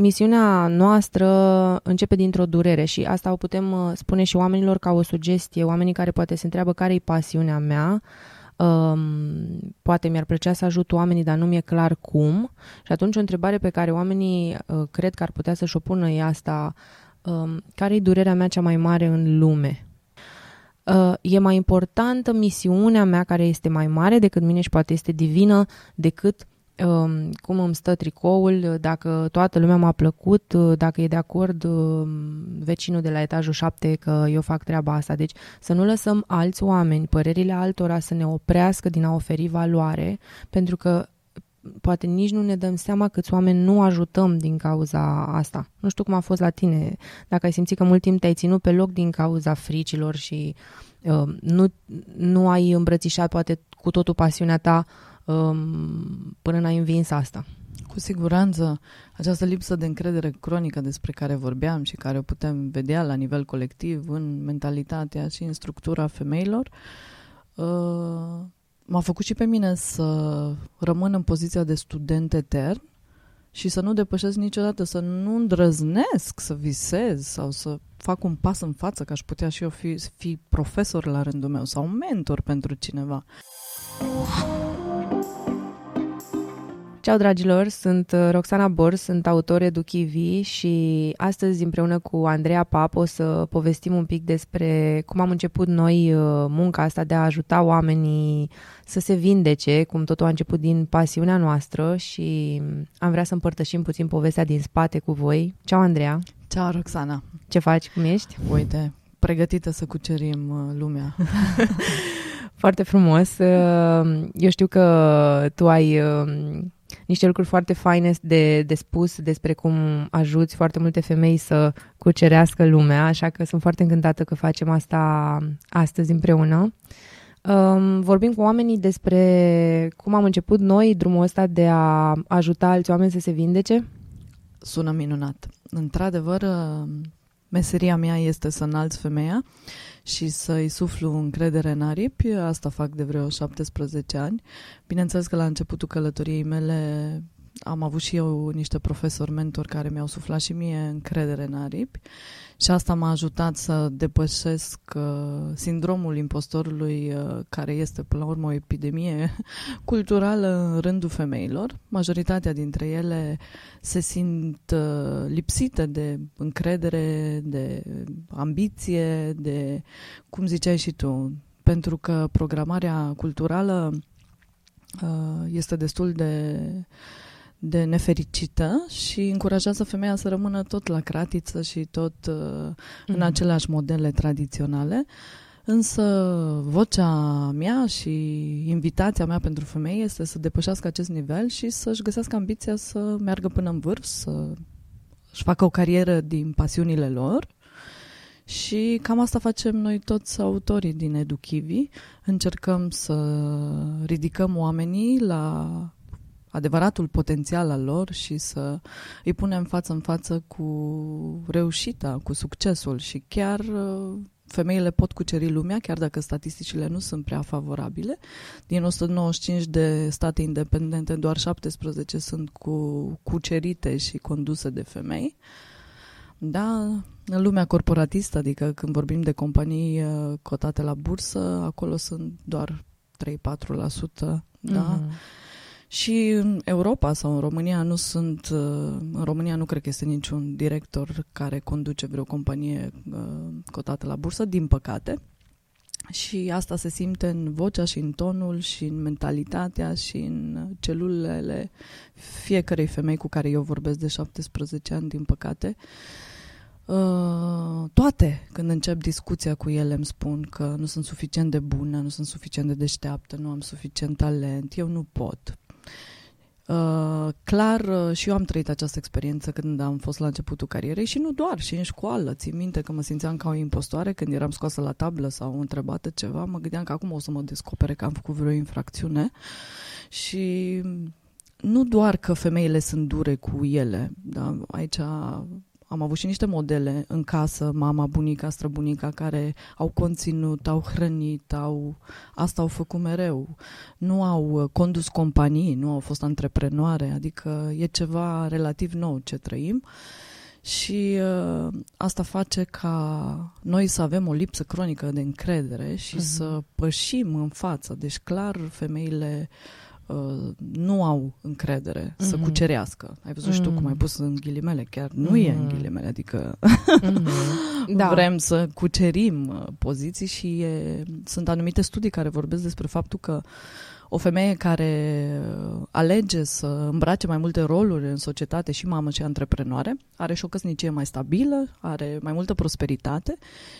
misiunea noastră începe dintr-o durere și asta o putem uh, spune și oamenilor ca o sugestie, oamenii care poate se întreabă care e pasiunea mea, um, poate mi-ar plăcea să ajut oamenii, dar nu mi-e clar cum. Și atunci o întrebare pe care oamenii uh, cred că ar putea să-și o pună e asta, um, care e durerea mea cea mai mare în lume? Uh, e mai importantă misiunea mea care este mai mare decât mine și poate este divină decât um, cum îmi stă tricoul, dacă toată lumea m-a plăcut, uh, dacă e de acord um, vecinul de la etajul 7 că eu fac treaba asta. Deci să nu lăsăm alți oameni, părerile altora să ne oprească din a oferi valoare, pentru că poate nici nu ne dăm seama câți oameni nu ajutăm din cauza asta. Nu știu cum a fost la tine, dacă ai simțit că mult timp te-ai ținut pe loc din cauza fricilor și uh, nu, nu ai îmbrățișat poate cu totul pasiunea ta um, până n-ai învins asta. Cu siguranță, această lipsă de încredere cronică despre care vorbeam și care o putem vedea la nivel colectiv în mentalitatea și în structura femeilor, uh, m-a făcut și pe mine să rămân în poziția de student etern și să nu depășesc niciodată, să nu îndrăznesc să visez sau să fac un pas în față, că aș putea și eu fi, fi profesor la rândul meu sau mentor pentru cineva. Ceau, dragilor! Sunt uh, Roxana Bor, sunt autor EduChivi și astăzi împreună cu Andreea Pap o să povestim un pic despre cum am început noi uh, munca asta de a ajuta oamenii să se vindece, cum totul a început din pasiunea noastră și am vrea să împărtășim puțin povestea din spate cu voi. Ceau, Andreea! Ceau, Roxana! Ce faci? Cum ești? Uite, pregătită să cucerim uh, lumea. Foarte frumos. Eu știu că tu ai niște lucruri foarte faine de, de spus despre cum ajuți foarte multe femei să cucerească lumea, așa că sunt foarte încântată că facem asta astăzi împreună. Um, vorbim cu oamenii despre cum am început noi drumul ăsta de a ajuta alți oameni să se vindece. Sună minunat. Într-adevăr, meseria mea este să înalți femeia și să-i suflu încredere în aripi. Asta fac de vreo 17 ani. Bineînțeles că la începutul călătoriei mele am avut și eu niște profesori mentori care mi-au suflat și mie încredere în aripi și asta m-a ajutat să depășesc uh, sindromul impostorului uh, care este până la urmă o epidemie culturală în rândul femeilor. Majoritatea dintre ele se simt uh, lipsite de încredere, de ambiție, de, cum ziceai și tu, pentru că programarea culturală uh, este destul de de nefericită și încurajează femeia să rămână tot la cratiță și tot uh, mm. în mhm. aceleași modele tradiționale. Însă vocea mea și invitația mea pentru femei este să depășească acest nivel și să-și găsească ambiția să meargă până în vârf, să își facă o carieră din pasiunile lor. Și cam asta facem noi toți autorii din Educhivi. Încercăm să ridicăm oamenii la adevăratul potențial al lor și să îi punem față în față cu reușita, cu succesul și chiar uh, femeile pot cuceri lumea, chiar dacă statisticile nu sunt prea favorabile. Din 195 de state independente, doar 17 sunt cu cucerite și conduse de femei. Da, în lumea corporatistă, adică când vorbim de companii uh, cotate la bursă, acolo sunt doar 3-4%. Da? Mm-hmm. Și în Europa sau în România nu sunt, uh, în România nu cred că este niciun director care conduce vreo companie uh, cotată la bursă, din păcate. Și asta se simte în vocea și în tonul și în mentalitatea și în celulele fiecarei femei cu care eu vorbesc de 17 ani, din păcate. Uh, toate, când încep discuția cu ele, îmi spun că nu sunt suficient de bună, nu sunt suficient de deșteaptă, nu am suficient talent, eu nu pot. Uh, clar, uh, și eu am trăit această experiență când am fost la începutul carierei și nu doar, și în școală. Țin minte că mă simțeam ca o impostoare când eram scoasă la tablă sau întrebată ceva. Mă gândeam că acum o să mă descopere că am făcut vreo infracțiune. Și nu doar că femeile sunt dure cu ele, da? aici am avut și niște modele în casă, mama, bunica, străbunica, care au conținut, au hrănit, au, asta au făcut mereu. Nu au uh, condus companii, nu au fost antreprenoare, adică e ceva relativ nou ce trăim. Și uh, asta face ca noi să avem o lipsă cronică de încredere și uh-huh. să pășim în față. Deci, clar, femeile uh, nu au încredere uh-huh. să mhm. cucerească. Ai văzut uh-huh. și tu cum ai pus în ghilimele, chiar nu uh-huh. e în ghilimele, adică uh-huh. da. vrem să cucerim uh, poziții și e, sunt anumite studii care vorbesc despre faptul că o femeie care alege să îmbrace mai multe roluri în societate și mamă și antreprenoare, are și o căsnicie mai stabilă, are mai multă prosperitate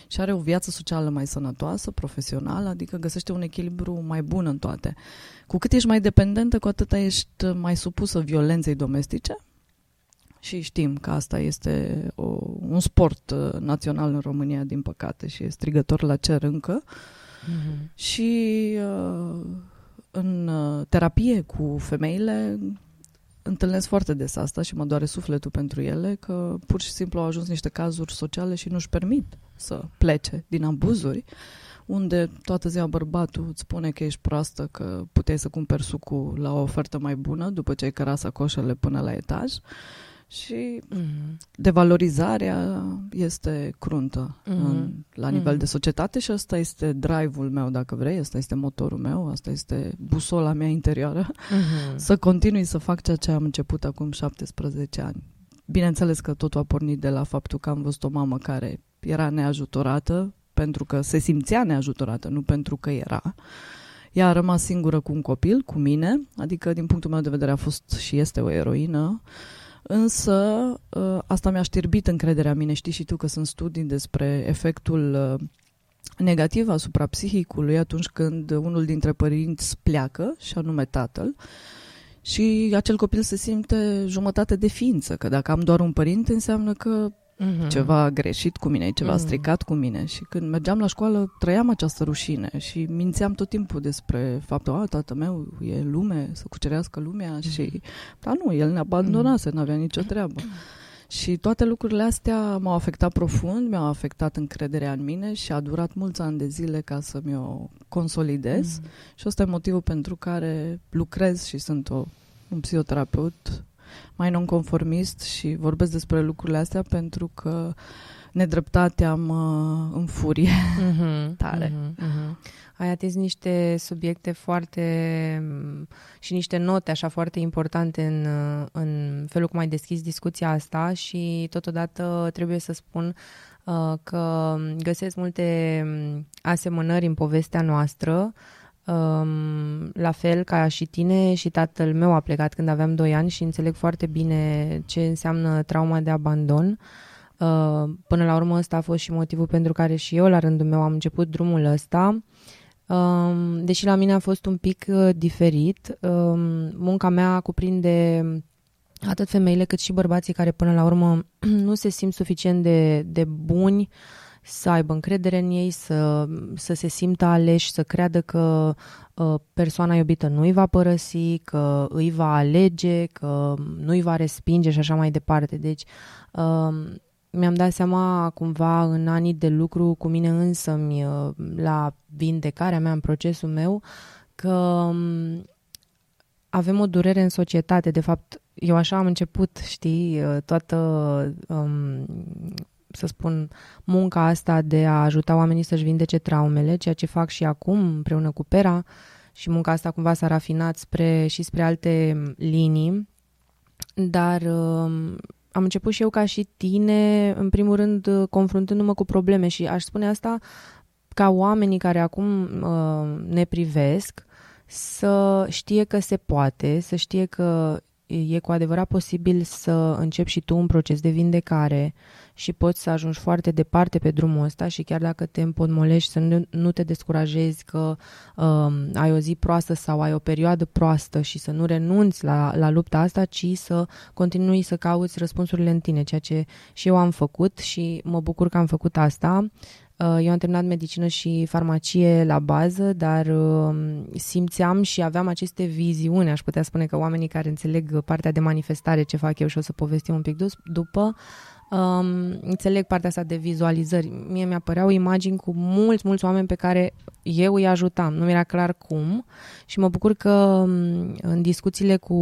și are o viață socială mai sănătoasă, profesională, adică găsește un echilibru mai bun în toate. Cu cât ești mai dependentă, cu atât ești mai supusă violenței domestice, și știm că asta este o, un sport uh, național în România, din păcate, și e strigător la cer încă. Mm-hmm. Și uh, în uh, terapie cu femeile întâlnesc foarte des asta și mă doare sufletul pentru ele că pur și simplu au ajuns niște cazuri sociale și nu-și permit să plece din abuzuri unde toată ziua bărbatul îți spune că ești proastă, că puteai să cumperi sucul la o ofertă mai bună după ce ai cărat sacoșele până la etaj și mm-hmm. devalorizarea este cruntă mm-hmm. în, la nivel mm-hmm. de societate și asta este drive-ul meu, dacă vrei, asta este motorul meu, asta este busola mea interioară, mm-hmm. să continui să fac ceea ce am început acum 17 ani. Bineînțeles că totul a pornit de la faptul că am văzut o mamă care era neajutorată, pentru că se simțea neajutorată, nu pentru că era. Ea a rămas singură cu un copil, cu mine, adică din punctul meu de vedere a fost și este o eroină. Uh, Însă ă, asta mi-a știrbit încrederea mine. Știi și tu că sunt studii despre efectul ă, negativ asupra psihicului atunci când unul dintre părinți pleacă, și anume tatăl, și acel copil se simte jumătate de ființă, că dacă am doar un părinte înseamnă că uh-huh. ceva greșit cu mine, ceva uh-huh. stricat cu mine. Și când mergeam la școală, trăiam această rușine și mințeam tot timpul despre faptul, a, tatăl meu e lume, să cucerească lumea uh-huh. și, dar nu, el ne abandonase, uh-huh. n-avea nicio treabă. Și toate lucrurile astea m-au afectat profund, mi-au afectat încrederea în mine și a durat mulți ani de zile ca să mi-o consolidez. Mm. Și ăsta e motivul pentru care lucrez și sunt o, un psihoterapeut mai nonconformist și vorbesc despre lucrurile astea pentru că nedreptatea mă înfurie mm-hmm, tare. Mm-hmm, mm-hmm. Ai atins niște subiecte foarte și niște note așa foarte importante în, în felul cum ai deschis discuția asta și totodată trebuie să spun uh, că găsesc multe asemănări în povestea noastră uh, Um, la fel ca și tine și tatăl meu a plecat când aveam 2 ani și înțeleg foarte bine ce înseamnă trauma de abandon. Uh, până la urmă ăsta a fost și motivul pentru care și eu la rândul meu am început drumul ăsta. Um, deși la mine a fost un pic uh, diferit, um, munca mea cuprinde atât femeile cât și bărbații care până la urmă nu se simt suficient de, de buni uh, să aibă încredere în ei, să, să se simtă aleși, să creadă că uh, persoana iubită nu îi va părăsi, că îi va alege, că nu îi va respinge și așa mai departe. Deci uh, mi-am dat seama cumva în anii de lucru cu mine însă uh, la vindecarea mea, în procesul meu, că um, avem o durere în societate. De fapt, eu așa am început, știi, uh, toată um, să spun, munca asta de a ajuta oamenii să-și vindece traumele, ceea ce fac și acum împreună cu Pera și munca asta cumva s-a rafinat spre, și spre alte linii, dar uh, am început și eu ca și tine, în primul rând, confruntându-mă cu probleme și aș spune asta ca oamenii care acum uh, ne privesc să știe că se poate, să știe că e cu adevărat posibil să începi și tu un proces de vindecare și poți să ajungi foarte departe pe drumul ăsta și chiar dacă te împotmolești să nu, nu te descurajezi că um, ai o zi proastă sau ai o perioadă proastă și să nu renunți la, la lupta asta, ci să continui să cauți răspunsurile în tine, ceea ce și eu am făcut și mă bucur că am făcut asta. Eu am terminat medicină și farmacie la bază, dar uh, simțeam și aveam aceste viziuni, aș putea spune că oamenii care înțeleg partea de manifestare ce fac eu și o să povestim un pic după, um, înțeleg partea asta de vizualizări. Mie mi-apăreau imagini cu mulți, mulți oameni pe care eu îi ajutam. Nu mi-era clar cum și mă bucur că um, în discuțiile cu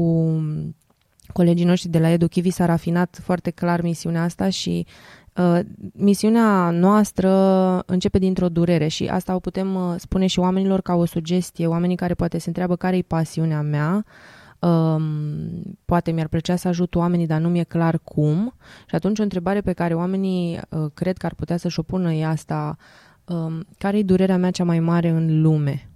colegii noștri de la EduChivi s-a rafinat foarte clar misiunea asta și uh, misiunea noastră începe dintr-o durere și asta o putem uh, spune și oamenilor ca o sugestie, oamenii care poate se întreabă care e pasiunea mea, um, poate mi-ar plăcea să ajut oamenii, dar nu mi-e clar cum. Și atunci o întrebare pe care oamenii uh, cred că ar putea să-și o pună e asta, um, care e durerea mea cea mai mare în lume?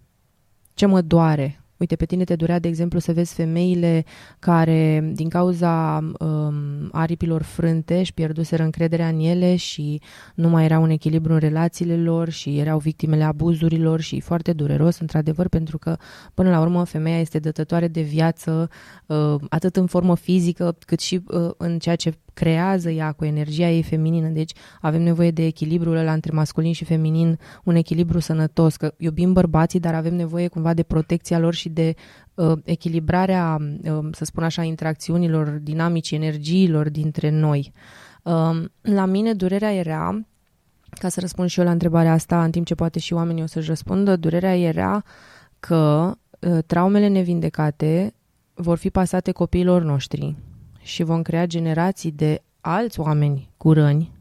Ce mă doare? Uite, pe tine te durea, de exemplu, să vezi femeile care, din cauza um, aripilor frânte, își pierduseră încrederea în ele și nu mai era un echilibru în relațiile lor și erau victimele abuzurilor și foarte dureros, într-adevăr, pentru că, până la urmă, femeia este dătătoare de viață, uh, atât în formă fizică, cât și uh, în ceea ce creează ea cu energia ei feminină. Deci avem nevoie de echilibrul ăla între masculin și feminin, un echilibru sănătos, că iubim bărbații, dar avem nevoie cumva de protecția lor și de uh, echilibrarea, uh, să spun așa, interacțiunilor dinamicii, energiilor dintre noi. Uh, la mine durerea era, ca să răspund și eu la întrebarea asta, în timp ce poate și oamenii o să-și răspundă, durerea era că uh, traumele nevindecate vor fi pasate copiilor noștri și vom crea generații de alți oameni cu răni,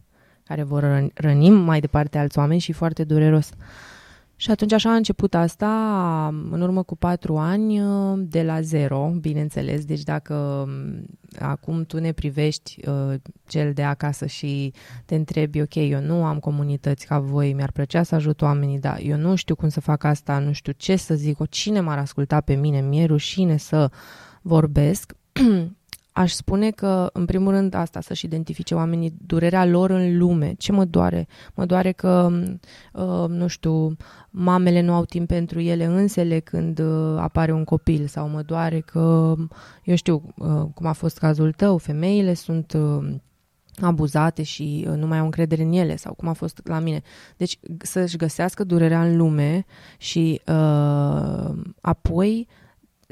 care vor răni mai departe alți oameni și foarte dureros. Și atunci așa a început asta în urmă cu patru ani de la zero, bineînțeles. Deci dacă acum tu ne privești uh, cel de acasă și te întrebi, ok, eu nu am comunități ca voi, mi-ar plăcea să ajut oamenii, dar eu nu știu cum să fac asta, nu știu ce să zic, o cine m-ar asculta pe mine, mi-e rușine să vorbesc. aș spune că, în primul rând, asta, să-și identifice oamenii durerea lor în lume. Ce mă doare? Mă doare că, uh, nu știu, mamele nu au timp pentru ele însele când uh, apare un copil sau mă doare că, eu știu, uh, cum a fost cazul tău, femeile sunt uh, abuzate și uh, nu mai au încredere în ele sau cum a fost la mine. Deci să-și găsească durerea în lume și uh, apoi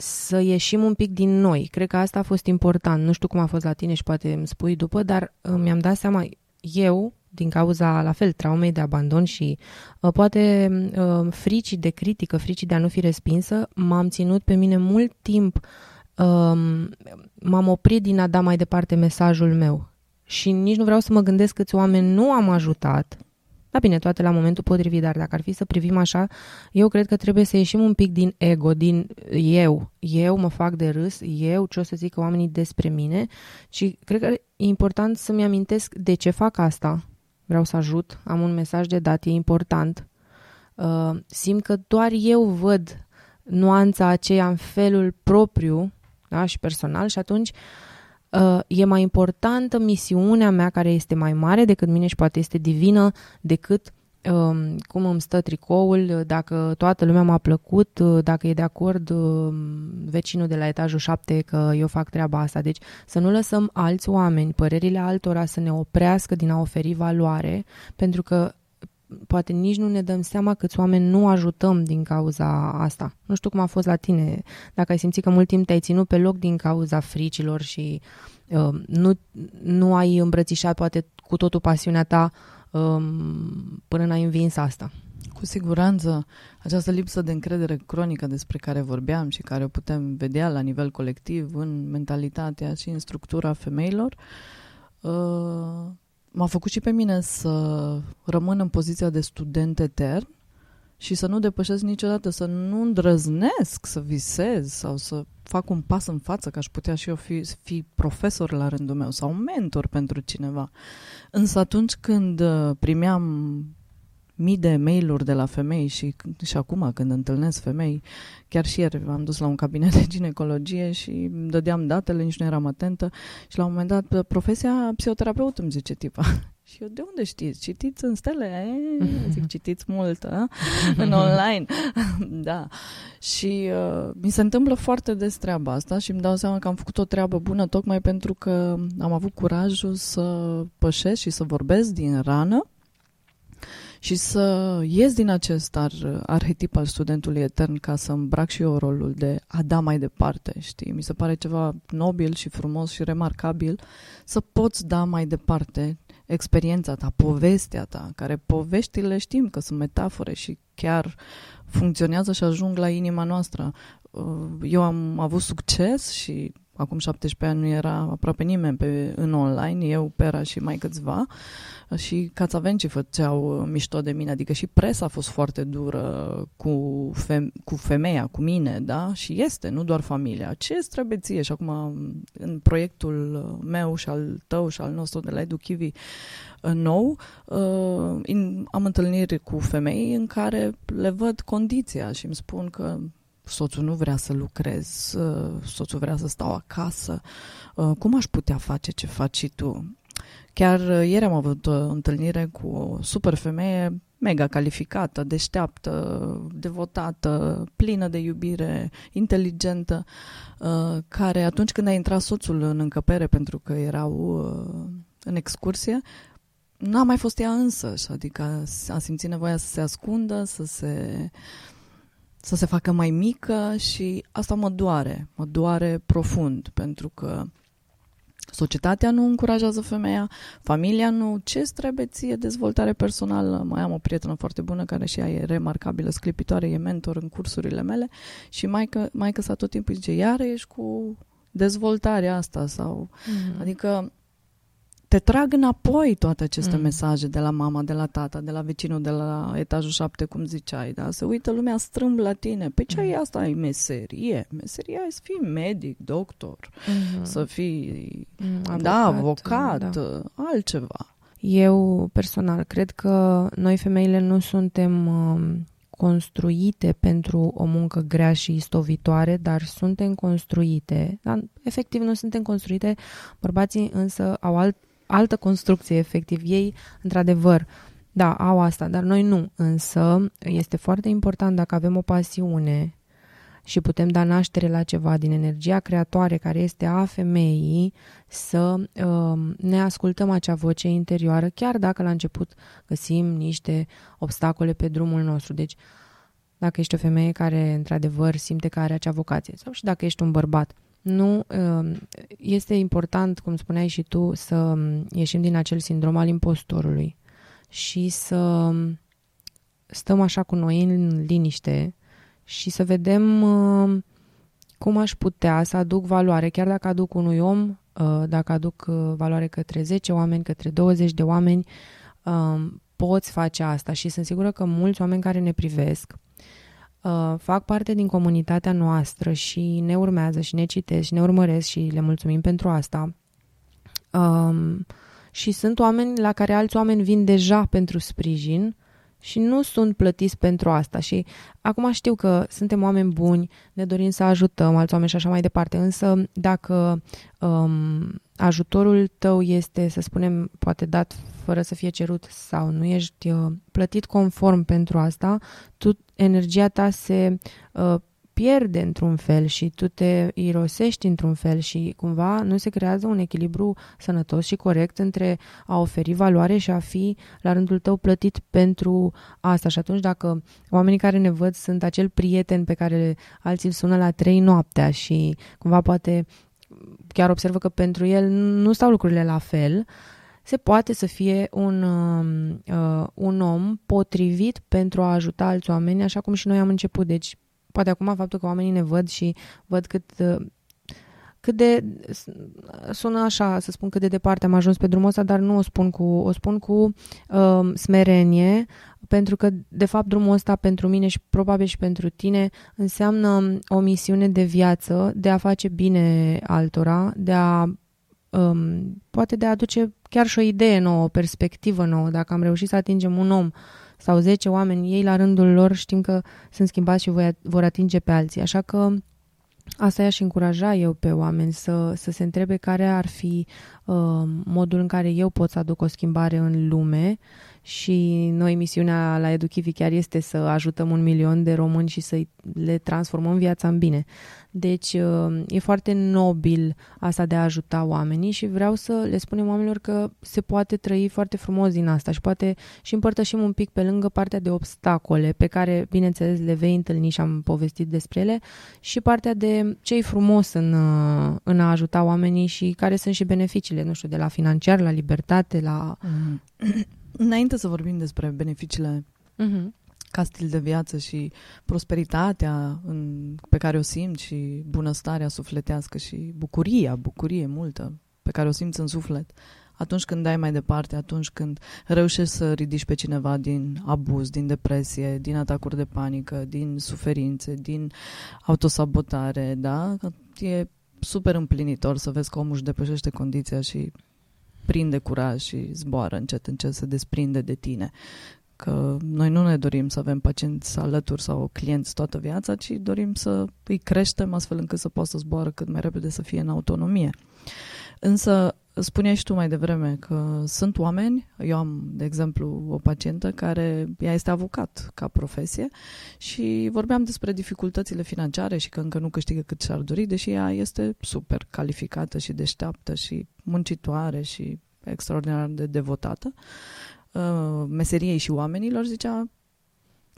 să ieșim un pic din noi. Cred că asta a fost important. Nu știu cum a fost la tine și poate îmi spui după, dar uh, mi-am dat seama, eu, din cauza, la fel, traumei de abandon și uh, poate uh, fricii de critică, fricii de a nu fi respinsă, m-am ținut pe mine mult timp, uh, m-am oprit din a da mai departe mesajul meu. Și nici nu vreau să mă gândesc câți oameni nu am ajutat da, bine, toate la momentul potrivit, dar dacă ar fi să privim așa, eu cred că trebuie să ieșim un pic din ego, din eu. Eu mă fac de râs, eu ce o să zică oamenii despre mine și cred că e important să-mi amintesc de ce fac asta. Vreau să ajut, am un mesaj de dat, e important. Uh, simt că doar eu văd nuanța aceea în felul propriu da, și personal și atunci uh, uh, e mai importantă misiunea mea care este mai mare decât mine și poate este divină decât uh, cum îmi stă tricoul, dacă toată lumea m-a plăcut, uh, dacă e de acord uh, vecinul de la etajul 7 că eu fac treaba asta. Deci să nu lăsăm alți oameni, părerile altora să ne oprească din a oferi valoare, pentru că poate nici nu ne dăm seama câți oameni nu ajutăm din cauza asta. Nu știu cum a fost la tine, dacă ai simțit că mult timp te-ai ținut pe loc din cauza fricilor și uh, nu, nu ai îmbrățișat poate cu totul pasiunea ta uh, până n-ai învins asta. Cu siguranță, această lipsă de încredere cronică despre care vorbeam și care o putem vedea la nivel colectiv în mentalitatea și în structura femeilor, uh, m-a făcut și pe mine să rămân în poziția de student etern și să nu depășesc niciodată, să nu îndrăznesc să visez sau să fac un pas în față, că aș putea și eu fi, fi profesor la rândul meu sau mentor pentru cineva. Însă atunci când uh, primeam mii de mail-uri de la femei și, și acum când întâlnesc femei, chiar și ieri am dus la un cabinet de ginecologie și dădeam datele, nici nu eram atentă și la un moment dat profesia psihoterapeut îmi zice tipa. Și eu, de unde știți? Citiți în stele? E, zic, citiți mult, a? în online. da. Și uh, mi se întâmplă foarte des treaba asta și îmi dau seama că am făcut o treabă bună tocmai pentru că am avut curajul să pășesc și să vorbesc din rană și să ies din acest ar, arhetip al studentului etern ca să îmbrac și eu rolul de a da mai departe, știi? Mi se pare ceva nobil și frumos și remarcabil să poți da mai departe experiența ta, povestea ta, care poveștile știm că sunt metafore și chiar funcționează și ajung la inima noastră. Uh, eu am avut succes și acum 17 ani nu era aproape nimeni pe, în online, eu, Pera și mai câțiva și cațavencii făceau mișto de mine, adică și presa a fost foarte dură cu, fem- cu femeia, cu mine, da? Și este, nu doar familia. Ce îți trebuie ție? Și acum în proiectul meu și al tău și al nostru de la EduChivi nou, uh, am întâlniri cu femei în care le văd condiția și îmi spun că soțul nu vrea să lucrez, uh, soțul vrea să stau acasă, uh, cum aș putea face ce faci și tu? Chiar uh, ieri am avut o întâlnire cu o super femeie mega calificată, deșteaptă, devotată, plină de iubire, inteligentă, care atunci când a intrat soțul în încăpere pentru că erau în excursie, nu a mai fost ea însăși, adică a simțit nevoia să se ascundă, să se să se facă mai mică și asta mă doare, mă doare profund, pentru că societatea nu încurajează femeia, familia nu, ce trebuie ție dezvoltare personală? Mai am o prietenă foarte bună care și ea e remarcabilă, sclipitoare, e mentor în cursurile mele și mai că, mai că s-a tot timpul zice, iară ești cu dezvoltarea asta sau, mm-hmm. adică te trag înapoi toate aceste mm. mesaje de la mama, de la tata, de la vecinul de la etajul șapte, cum ziceai, da? Se uită lumea strâmb la tine. Păi ce mm. e asta? E meserie. Meseria e să fii medic, doctor, mm-hmm. să fii, mm, avocat, da, avocat, da. altceva. Eu, personal, cred că noi femeile nu suntem uh, construite pentru o muncă grea și istovitoare, dar suntem construite, dar efectiv nu suntem construite, bărbații însă au alt, altă construcție, efectiv. Ei, într-adevăr, da, au asta, dar noi nu. Însă, este foarte important dacă avem o pasiune și putem da naștere la ceva din energia creatoare care este a femeii, să uh, ne ascultăm acea voce interioară, chiar dacă la început găsim niște obstacole pe drumul nostru. Deci, dacă ești o femeie care, într-adevăr, simte că are acea vocație, sau și dacă ești un bărbat, nu, um, este important, cum spuneai și tu, să um, ieșim din acel sindrom al impostorului și să um, stăm așa cu noi în liniște și să vedem cum aș putea să aduc valoare, chiar dacă aduc unui om, uh, dacă aduc uh, valoare către 10 oameni, către 20 de oameni, poți face asta și sunt sigură că mulți oameni care ne privesc uh, fac parte din comunitatea noastră și ne urmează și ne citesc și ne urmăresc și le mulțumim pentru asta. Um, și sunt oameni la care alți oameni vin deja pentru sprijin și nu sunt plătiți pentru asta. Și acum știu că suntem oameni buni, ne dorim să ajutăm alți oameni și așa mai departe, însă dacă um, ajutorul tău este, să spunem, poate dat fără să fie cerut sau nu ești uh, plătit conform pentru asta, tu, energia ta se uh, pierde într-un fel și tu te irosești într-un fel și cumva nu se creează un echilibru sănătos și corect între a oferi valoare și a fi la rândul tău plătit pentru asta. Și atunci dacă oamenii care ne văd sunt acel prieten pe care alții îl sună la trei noaptea și cumva poate chiar observă că pentru el nu stau lucrurile la fel, se poate să fie un, uh, un om potrivit pentru a ajuta alți oameni, așa cum și noi am început. Deci, poate acum faptul că oamenii ne văd și văd cât, uh, cât de, sună așa, să spun cât de departe am ajuns pe drumul ăsta, dar nu o spun cu, o spun cu uh, smerenie, pentru că, de fapt, drumul ăsta pentru mine și probabil și pentru tine înseamnă o misiune de viață, de a face bine altora, de a um, poate de a aduce chiar și o idee nouă, o perspectivă nouă. Dacă am reușit să atingem un om sau 10 oameni, ei la rândul lor știm că sunt schimbați și vor atinge pe alții. Așa că asta i-aș încuraja eu pe oameni să, să se întrebe care ar fi uh, modul în care eu pot să aduc o schimbare în lume și noi misiunea la Educhivi chiar este să ajutăm un milion de români și să le transformăm viața în bine. Deci uh, e foarte nobil asta de a ajuta oamenii și vreau să le spunem oamenilor că se poate trăi foarte frumos din asta și poate și împărtășim un pic pe lângă partea de obstacole pe care, bineînțeles, le vei întâlni și am povestit despre ele și partea de ce e frumos în, uh, în a ajuta oamenii și care sunt și beneficiile, nu știu, de la financiar, la libertate, la... Mm. Înainte să vorbim despre beneficiile Mm-hmm ca stil de viață și prosperitatea în, pe care o simt și bunăstarea sufletească și bucuria, bucurie multă pe care o simți în suflet atunci când dai mai departe, atunci când reușești să ridici pe cineva din abuz, din depresie, din atacuri de panică, din suferințe, din autosabotare, da? E super împlinitor să vezi că omul își depășește condiția și prinde curaj și zboară încet, încet, se desprinde de tine că noi nu ne dorim să avem pacienți alături sau clienți toată viața, ci dorim să îi creștem astfel încât să poată să zboară cât mai repede să fie în autonomie. Însă, spuneai și tu mai devreme că sunt oameni, eu am, de exemplu, o pacientă care ea este avocat ca profesie și vorbeam despre dificultățile financiare și că încă nu câștigă cât și-ar dori, deși ea este super calificată și deșteaptă și muncitoare și extraordinar de devotată uh, meseriei și oamenilor, zicea,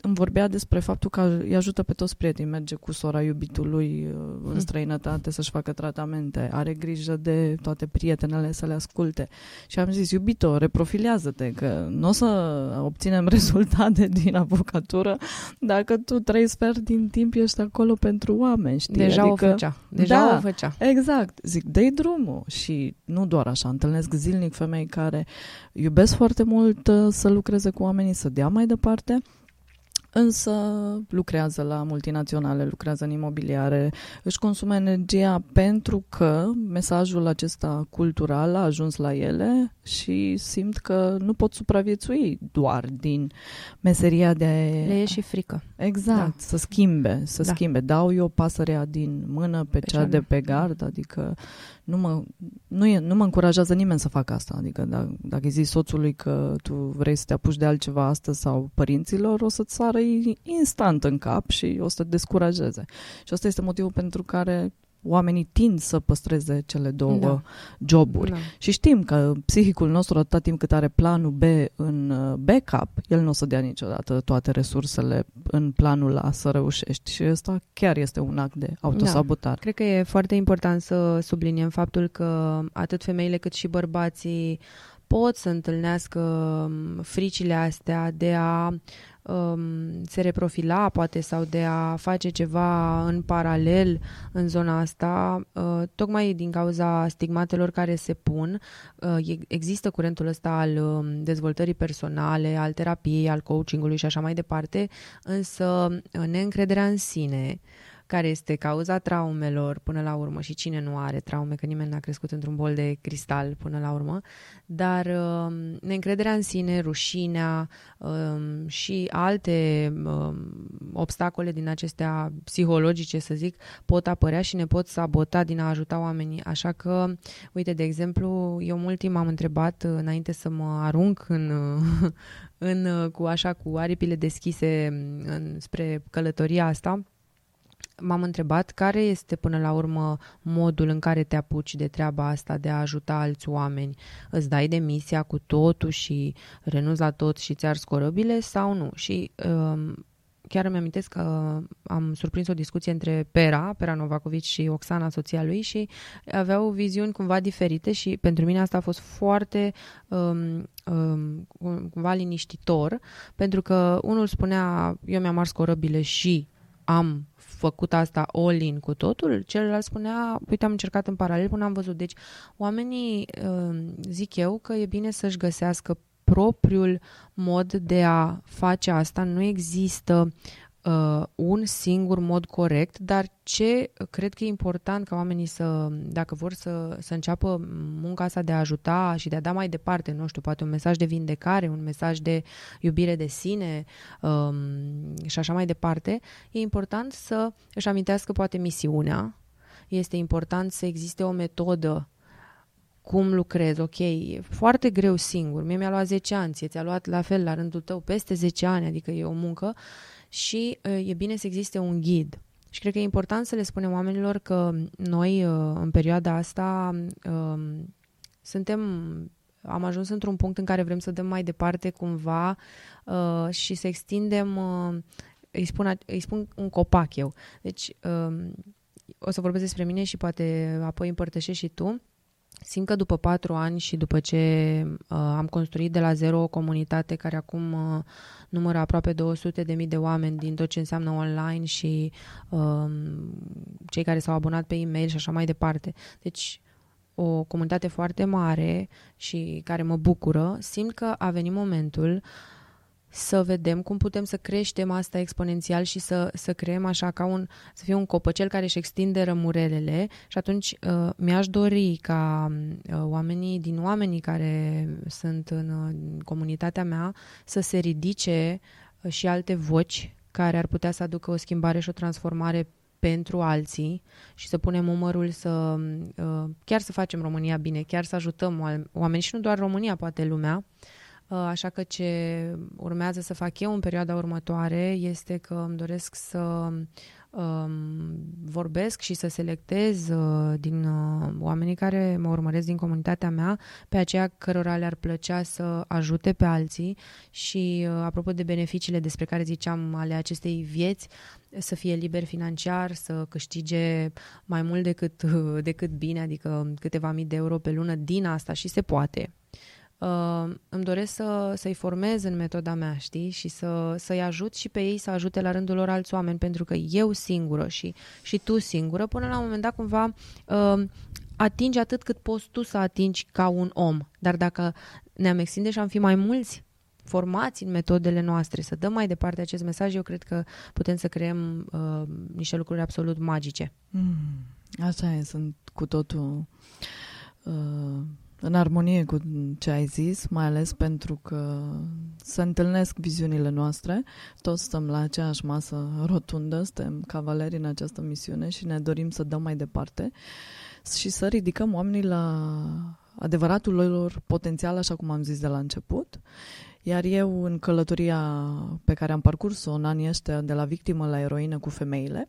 îmi vorbea despre faptul că îi ajută pe toți prietenii, merge cu sora iubitului uh, în hmm. străinătate să-și facă tratamente, are grijă de toate prietenele să le asculte. Și am zis, iubito, reprofilează-te, că nu o să obținem rezultate din avocatură dacă tu trei sfert din timp ești acolo pentru oameni, știi? Deja adică, o făcea. Deja da, o făcea. Exact. Zic, dă drumul. Și nu doar așa, întâlnesc zilnic femei care iubesc foarte mult uh, să lucreze cu oamenii, să dea mai departe, însă lucrează la multinaționale, lucrează în imobiliare, își consumă energia pentru că mesajul acesta cultural a ajuns la ele și simt că nu pot supraviețui doar din meseria de... Le e și frică. Exact, da. să schimbe, să da. schimbe. Dau eu pasărea din mână pe, pe cea de pe gard, adică nu mă, nu, e, nu mă încurajează nimeni să fac asta. Adică dacă, dacă îi zici soțului că tu vrei să te apuci de altceva astăzi sau părinților, o să-ți sară instant în cap și o să te descurajeze. Și asta este motivul pentru care oamenii tind să păstreze cele două da. joburi. Da. Și știm că psihicul nostru, atâta timp cât are planul B în uh, backup, el nu o să dea niciodată toate resursele în planul A să reușești. Și ăsta chiar este un act de autosabotare. Da. Cred că e foarte important să subliniem faptul că atât femeile cât și bărbații pot să întâlnească um, fricile astea de a um, se reprofila, poate, sau de a face ceva în paralel în zona asta, uh, tocmai din cauza stigmatelor care se pun. Uh, există curentul ăsta al um, dezvoltării personale, al terapiei, al coachingului și așa mai departe, însă uh, neîncrederea în sine, care este cauza traumelor până la urmă și cine nu are traume, că nimeni n-a crescut într-un bol de cristal până la urmă, dar uh, neîncrederea în sine, rușinea uh, și alte uh, obstacole din acestea psihologice, să zic, pot apărea și ne pot sabota din a ajuta oamenii. Așa că, uite, de exemplu, eu mult timp am întrebat înainte să mă arunc în, în cu așa cu aripile deschise în, spre călătoria asta, m-am întrebat care este până la urmă modul în care te apuci de treaba asta de a ajuta alți oameni. Îți dai demisia cu totul și renunți la tot și ți-ar scorăbile sau nu? Și um, chiar îmi amintesc că am surprins o discuție între Pera, Pera Novakovici și Oxana, soția lui și aveau viziuni cumva diferite și pentru mine asta a fost foarte um, um, cumva liniștitor pentru că unul spunea eu mi-am ars corăbile și am făcut asta all-in cu totul, celălalt spunea, uite, am încercat în paralel până am văzut. Deci, oamenii, uh, zic eu, că e bine să-și găsească propriul mod de a face asta. Nu există uh, un singur mod corect, dar ce cred că e important ca oamenii să, dacă vor să, să înceapă munca asta de a ajuta și de a da mai departe, nu știu, poate un mesaj de vindecare, un mesaj de iubire de sine um, și așa mai departe, e important să își amintească poate misiunea, este important să existe o metodă cum lucrez, ok, e foarte greu singur, mie mi-a luat 10 ani, ți-a luat la fel la rândul tău peste 10 ani, adică e o muncă și uh, e bine să existe un ghid. Și cred că e important să le spunem oamenilor că noi uh, în perioada asta um, suntem am ajuns într-un punct în care vrem să dăm mai departe cumva uh, și să extindem, uh, îi, spun, îi spun un copac eu. Deci uh, o să vorbesc despre mine și poate apoi împărtășești și tu. Simt că după patru ani și după ce uh, am construit de la zero o comunitate care acum uh, numără aproape 200 de mii de oameni din tot ce înseamnă online și uh, cei care s-au abonat pe e-mail și așa mai departe. Deci o comunitate foarte mare și care mă bucură, simt că a venit momentul uh, să vedem cum putem să creștem asta exponențial și să, să creăm așa ca un, să fie un copăcel care își extinde rămurelele și atunci uh, mi-aș dori ca uh, oamenii din oamenii care sunt în uh, comunitatea mea să se ridice uh, și alte voci care ar putea să aducă o schimbare și o transformare pentru alții și să punem umărul să uh, chiar să facem România bine, chiar să ajutăm oameni și nu doar România, poate lumea. Uh, Uh, așa că ce urmează să fac eu în perioada următoare este că îmi doresc să um, vorbesc și să selectez uh, din uh, oamenii care mă urmăresc din comunitatea mea pe aceea cărora le-ar plăcea să ajute pe alții și uh, apropo de beneficiile despre care ziceam ale acestei vieți, să fie liber financiar, să câștige mai mult decât, decât bine, adică câteva mii de euro pe lună din asta și se poate uh, îmi doresc să, să-i formez în metoda mea, știi? Și să, să-i ajut și pe ei să ajute la rândul lor alți oameni, pentru că eu singură și, și tu singură, până la un moment dat cumva uh, atingi atât cât poți tu să atingi ca un om. Dar dacă ne-am extinde și am fi mai mulți formați în metodele noastre, să dăm mai departe acest mesaj, eu cred că putem să creăm uh, niște lucruri absolut magice. Mm, așa e, sunt cu totul uh, în armonie cu ce ai zis, mai ales pentru că se întâlnesc viziunile noastre, toți stăm la aceeași masă rotundă, suntem cavaleri în această misiune și ne dorim să dăm mai departe și să ridicăm oamenii la adevăratul lor potențial, așa cum am zis de la început, iar eu, în călătoria pe care am parcurs-o în anii ăștia de la victimă la eroină cu femeile,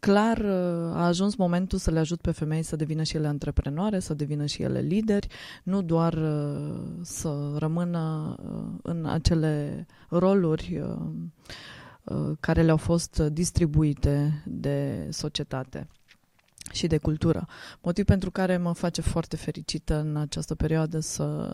clar uh, a ajuns momentul să le ajut pe femei să devină și ele antreprenoare, să devină și ele lideri, nu doar uh, să rămână uh, în acele roluri care le-au fost distribuite de societate și de cultură. Motiv pentru care mă face foarte fericită în această perioadă să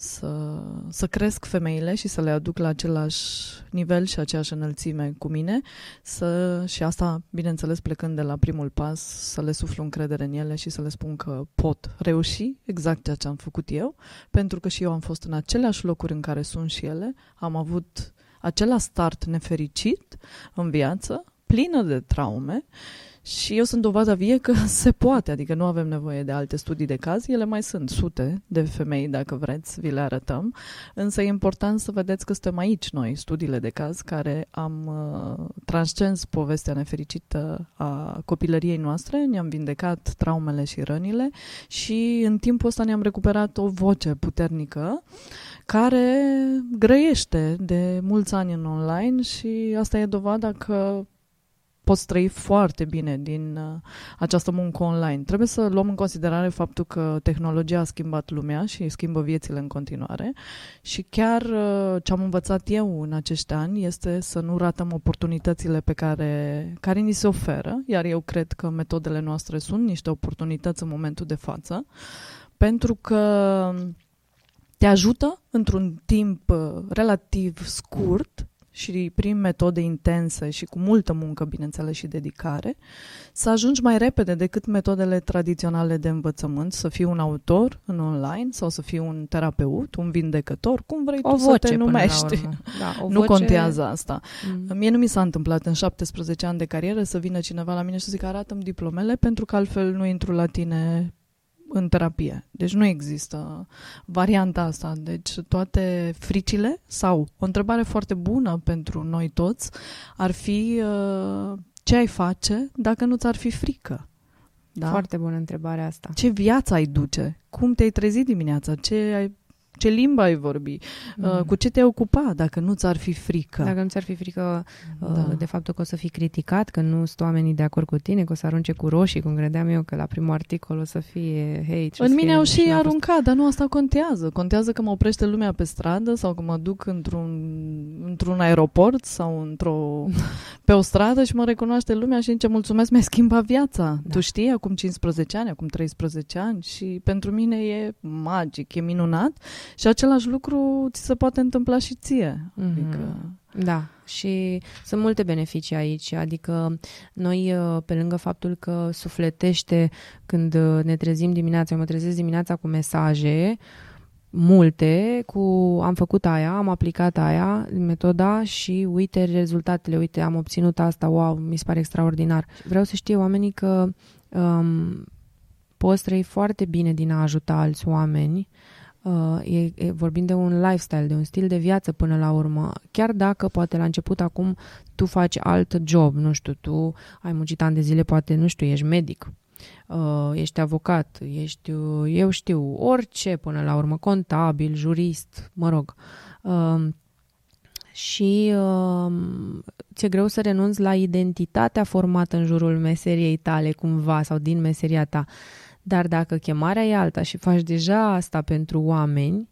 să, să cresc femeile și să le aduc la același nivel și aceeași înălțime cu mine să, și asta, bineînțeles, plecând de la primul pas, să le suflu încredere în ele și să le spun că pot reuși exact ceea ce am făcut eu, pentru că și eu am fost în aceleași locuri în care sunt și ele, am avut același start nefericit în viață, plină de traume și eu sunt dovada vie că se poate, adică nu avem nevoie de alte studii de caz, ele mai sunt sute de femei, dacă vreți, vi le arătăm, însă e important să vedeți că suntem aici noi, studiile de caz, care am uh, transcens povestea nefericită a copilăriei noastre, ne-am vindecat traumele și rănile și în timpul ăsta ne-am recuperat o voce puternică care grăiește de mulți ani în online și asta e dovada că poți trăi foarte bine din uh, această muncă online. Trebuie să luăm în considerare faptul că tehnologia a schimbat lumea și schimbă viețile în continuare și chiar uh, ce am învățat eu în acești ani este să nu ratăm oportunitățile pe care, care ni se oferă, iar eu cred că metodele noastre sunt niște oportunități în momentul de față, pentru că te ajută într-un timp uh, relativ scurt și prin metode intense și cu multă muncă, bineînțeles, și dedicare, să ajungi mai repede decât metodele tradiționale de învățământ, să fii un autor în online sau să fii un terapeut, un vindecător, cum vrei o tu voce, să te numești. Da, o nu voce... contează asta. Mm. Mie nu mi s-a întâmplat în 17 ani de carieră să vină cineva la mine și să zică arată-mi diplomele pentru că altfel nu intru la tine în terapie. Deci nu există varianta asta. Deci toate fricile sau o întrebare foarte bună pentru noi toți ar fi uh, ce ai face dacă nu ți-ar fi frică? Da? Foarte bună întrebarea asta. Ce viață ai duce? Cum te-ai trezit dimineața? Ce ai ce limbă ai vorbi, mm. cu ce te ocupa dacă nu ți-ar fi frică. Dacă nu ți-ar fi frică Da. da. de faptul că o să fii criticat, că nu sunt oamenii de acord cu tine, că o să arunce cu roșii, cum credeam eu că la primul articol o să fie hei, trebuie În să mine fie au și n-a fost- aruncat, dar nu asta contează. Contează că mă oprește lumea pe stradă sau că mă duc într-un, într-un aeroport sau într-o, pe o stradă și mă recunoaște lumea și zice mulțumesc, mi-ai schimbat viața. Da. Tu știi, acum 15 ani, acum 13 ani și pentru mine e magic, e minunat și același lucru ți se poate întâmpla și ție. Mhm. Adică... Da, și sunt multe beneficii aici, adică noi, uh, pe lângă faptul că sufletește când uh, ne trezim dimineața, eu mă trezesc dimineața cu mesaje, multe, cu am făcut aia, am aplicat aia, metoda și uite rezultatele, uite, am obținut asta, wow, mi se pare extraordinar. Vreau să știe oamenii că um, poți trăi foarte bine din a ajuta alți oameni, Uh, e, e, vorbim de un lifestyle, de un stil de viață până la urmă. Chiar dacă poate la început acum tu faci alt job, nu știu, tu ai muncit ani de zile, poate, nu știu, ești medic, uh, ești avocat, ești, uh, eu știu, orice până la urmă, contabil, jurist, mă rog. Uh, și uh, ți-e greu să renunți la identitatea formată în jurul meseriei tale cumva sau din meseria ta. Dar dacă chemarea e alta și faci deja asta pentru oameni,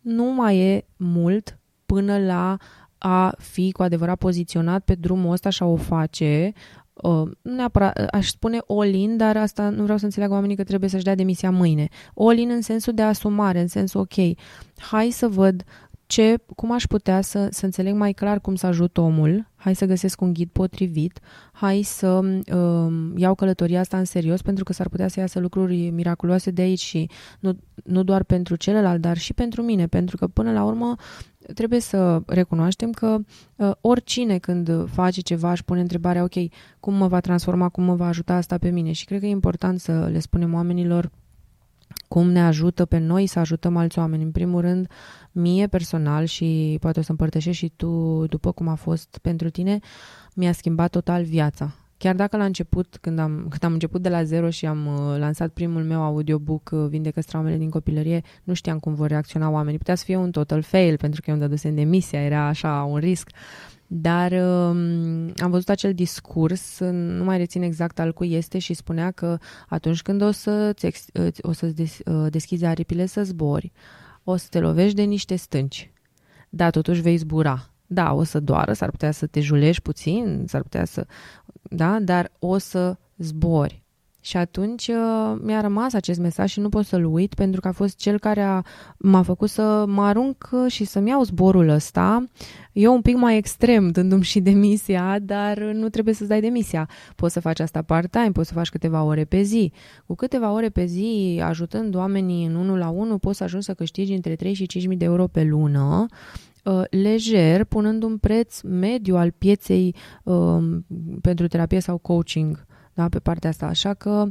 nu mai e mult până la a fi cu adevărat poziționat pe drumul ăsta și a o face. Uh, nu neapărat, aș spune all-in, dar asta nu vreau să înțeleagă oamenii că trebuie să-și dea demisia mâine. All-in în sensul de asumare, în sensul ok, hai să văd ce, cum aș putea să, să înțeleg mai clar cum să ajut omul, hai să găsesc un ghid potrivit, hai să um, iau călătoria asta în serios pentru că s-ar putea să iasă lucruri miraculoase de aici și nu, nu doar pentru celălalt, dar și pentru mine, pentru că până la urmă trebuie să recunoaștem că uh, oricine când face ceva își pune întrebarea, ok, cum mă va transforma, cum mă va ajuta asta pe mine? Și cred că e important să le spunem oamenilor cum ne ajută pe noi să ajutăm alți oameni. În primul rând, mie personal și poate o să împărtășești și tu după cum a fost pentru tine, mi-a schimbat total viața. Chiar dacă la început, când am, când am început de la zero și am uh, lansat primul meu audiobook, uh, Vindecă traumele din copilărie, nu știam cum vor reacționa oamenii. Putea să fie un total fail, pentru că eu îmi dădusem demisia, era așa un risc. Dar um, am văzut acel discurs, nu mai rețin exact al cui este și spunea că atunci când o să o să des, deschizi aripile să zbori, o să te lovești de niște stânci, dar totuși vei zbura. Da, o să doară, s-ar putea să te julești puțin, s-ar putea să... Da, dar o să zbori. Și atunci uh, mi-a rămas acest mesaj și nu pot să-l uit pentru că a fost cel care a, m-a făcut să mă arunc și să-mi iau zborul ăsta. Eu un pic mai extrem, dându-mi și demisia, dar nu trebuie să-ți dai demisia. Poți să faci asta part-time, poți să faci câteva ore pe zi. Cu câteva ore pe zi, ajutând oamenii în unul la unul, poți să ajungi să câștigi între 3 și 5 mii de euro pe lună uh, lejer, punând un preț mediu al pieței uh, pentru terapie sau coaching da, pe partea asta. Așa că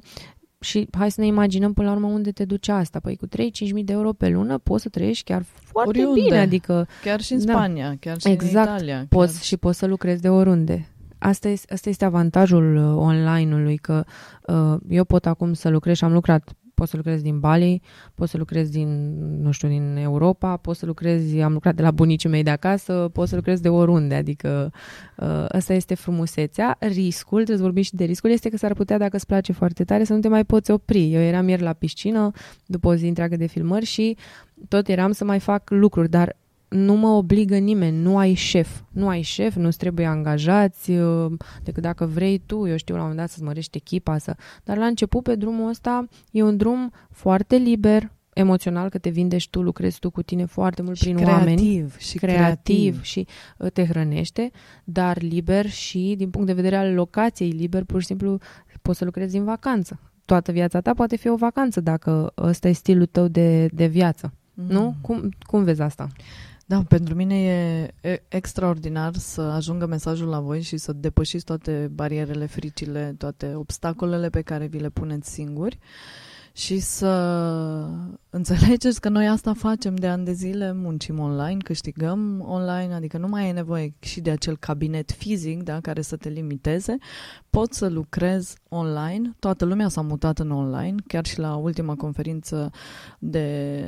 și hai să ne imaginăm până la urmă unde te duce asta. Păi cu 3-5 mii de euro pe lună poți să trăiești chiar foarte Oriunde. bine. Adică, Chiar și în Da. Spania, chiar și Exact. în Italia. poți chiar... și poți să lucrezi de oriunde. Asta este, asta este avantajul uh, online-ului, că uh, eu pot acum să lucrez și am lucrat pot să lucrez din Bali, pot să lucrez din, nu știu, din Europa, pot să lucrez, am lucrat de la bunicii mei de acasă, pot să lucrez de oriunde, adică uh, asta este frumusețea. Riscul, trebuie să vorbim și de riscul, este că s-ar putea, dacă îți place foarte tare, să nu te mai poți opri. Eu eram ieri la piscină, după o zi întreagă de filmări și tot eram să mai fac lucruri, dar nu mă obligă nimeni, nu ai șef. Nu ai șef, nu-ți trebuie angajați, uh, decât dacă vrei tu, eu știu, la un moment dat să-ți mărești echipa. Să... Dar la început, pe drumul ăsta, e un drum foarte liber, emoțional, că te vindești tu, lucrezi tu cu tine foarte mult și prin creativ, oameni. Și creativ creativ. și uh, te hrănește, dar liber și din punct de vedere al locației liber, pur și simplu poți să lucrezi în vacanță. Toată viața ta poate fi o vacanță dacă ăsta e stilul tău de, de viață. Mm. Nu? Cum, cum vezi asta? Da, pentru mine e e extraordinar să ajungă mesajul la voi și să depășiți toate barierele, fricile, toate obstacolele pe care vi le puneți singuri și să înțelegeți că noi asta facem de ani de zile, muncim online, câștigăm online, adică nu mai e nevoie și de acel cabinet fizic da, care să te limiteze, poți să lucrezi online, toată lumea s-a mutat în online, chiar și la ultima conferință de,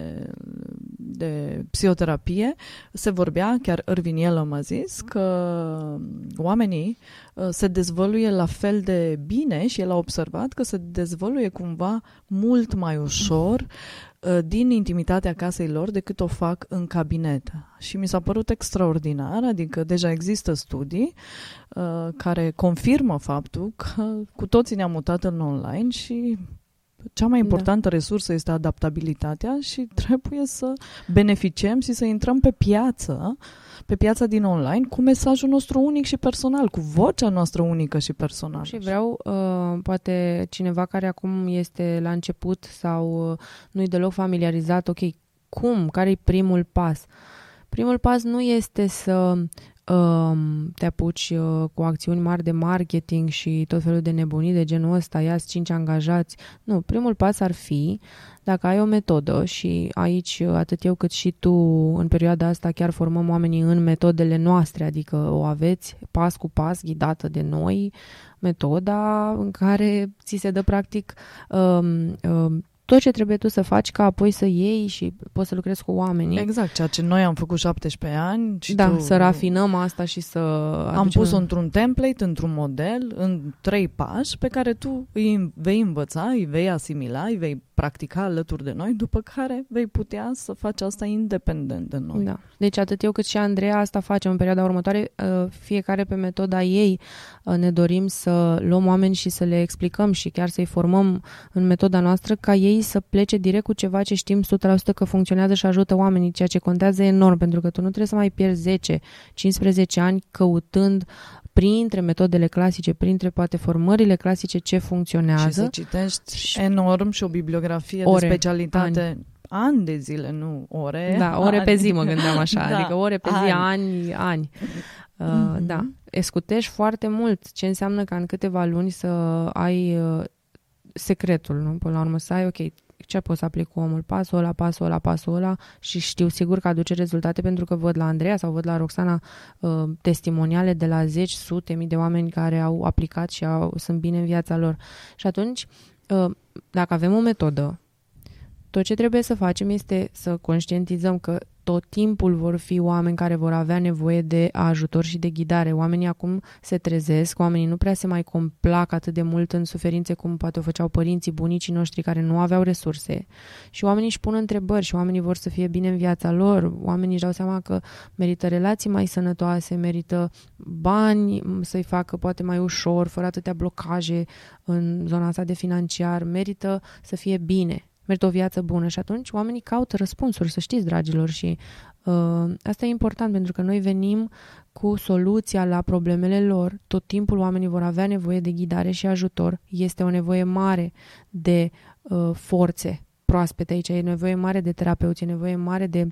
de psihoterapie. Se vorbea, chiar Irvin Yalom a zis că oamenii uh, se dezvăluie la fel de bine și el a observat că se dezvăluie cumva mult mai ușor uh, din intimitatea casei lor decât o fac în cabinet. Și mi s-a părut extraordinar, adică deja există studii uh, care confirmă faptul că cu toții ne-am mutat în online și cea mai da. importantă da. resursă este adaptabilitatea și trebuie să beneficiem și să intrăm pe piață, pe piața din online, cu mesajul nostru unic și personal, cu vocea noastră unică și personală. Și vreau, uh, poate cineva care acum este la început sau uh, nu-i deloc familiarizat, ok, cum, care e primul pas? Primul pas nu este să um, te apuci uh, cu acțiuni mari de marketing și tot felul de nebunii de genul ăsta, ia cinci angajați. Nu, primul pas ar fi dacă ai o metodă și aici uh, atât eu cât și tu în perioada asta chiar formăm oamenii în metodele noastre, adică o aveți pas cu pas ghidată de noi, metoda în care ți se dă practic um, um, tot ce trebuie tu să faci ca apoi să iei și poți să lucrezi cu oamenii. Exact, ceea ce noi am făcut 17 ani și Da, tu... să rafinăm asta și să... Am pus-o într-un template, într-un model, în trei pași pe care tu îi vei învăța, îi vei asimila, îi vei practica alături de noi, după care vei putea să faci asta independent de noi. Da. Deci atât eu cât și Andreea asta facem în perioada următoare, uh, fiecare pe metoda ei uh, ne dorim să luăm oameni și să le explicăm și chiar să-i formăm în metoda noastră ca ei să plece direct cu ceva ce știm 100% că funcționează și ajută oamenii, ceea ce contează enorm, pentru că tu nu trebuie să mai pierzi 10-15 ani căutând printre metodele clasice, printre poate formările clasice ce funcționează. Și să citești și enorm și o bibliografie ore, de specialitate ani ani de zile, nu ore. Da, ore ani. pe zi mă gândeam așa, da, adică ore pe zi, ani, ani. Uh, mm-hmm. Da, escutești foarte mult ce înseamnă ca în câteva luni să ai uh, secretul, nu? Până la urmă să ai, ok, ce pot să aplic cu omul, pasul ăla, pasul ăla, pasul ăla și știu sigur că aduce rezultate pentru că văd la Andreea sau văd la Roxana uh, testimoniale de la zeci, sute, mii de oameni care au aplicat și au, sunt bine în viața lor. Și atunci, uh, dacă avem o metodă, tot ce trebuie să facem este să conștientizăm că tot timpul vor fi oameni care vor avea nevoie de ajutor și de ghidare. Oamenii acum se trezesc, oamenii nu prea se mai complac atât de mult în suferințe cum poate o făceau părinții, bunicii noștri care nu aveau resurse. Și oamenii își pun întrebări și oamenii vor să fie bine în viața lor. Oamenii își dau seama că merită relații mai sănătoase, merită bani să-i facă poate mai ușor, fără atâtea blocaje în zona asta de financiar, merită să fie bine mergi o viață bună și atunci oamenii caută răspunsuri, să știți, dragilor, și uh, asta e important pentru că noi venim cu soluția la problemele lor. Tot timpul oamenii vor avea nevoie de ghidare și ajutor. Este o nevoie mare de uh, forțe proaspete aici, e nevoie mare de terapeuți, e nevoie mare de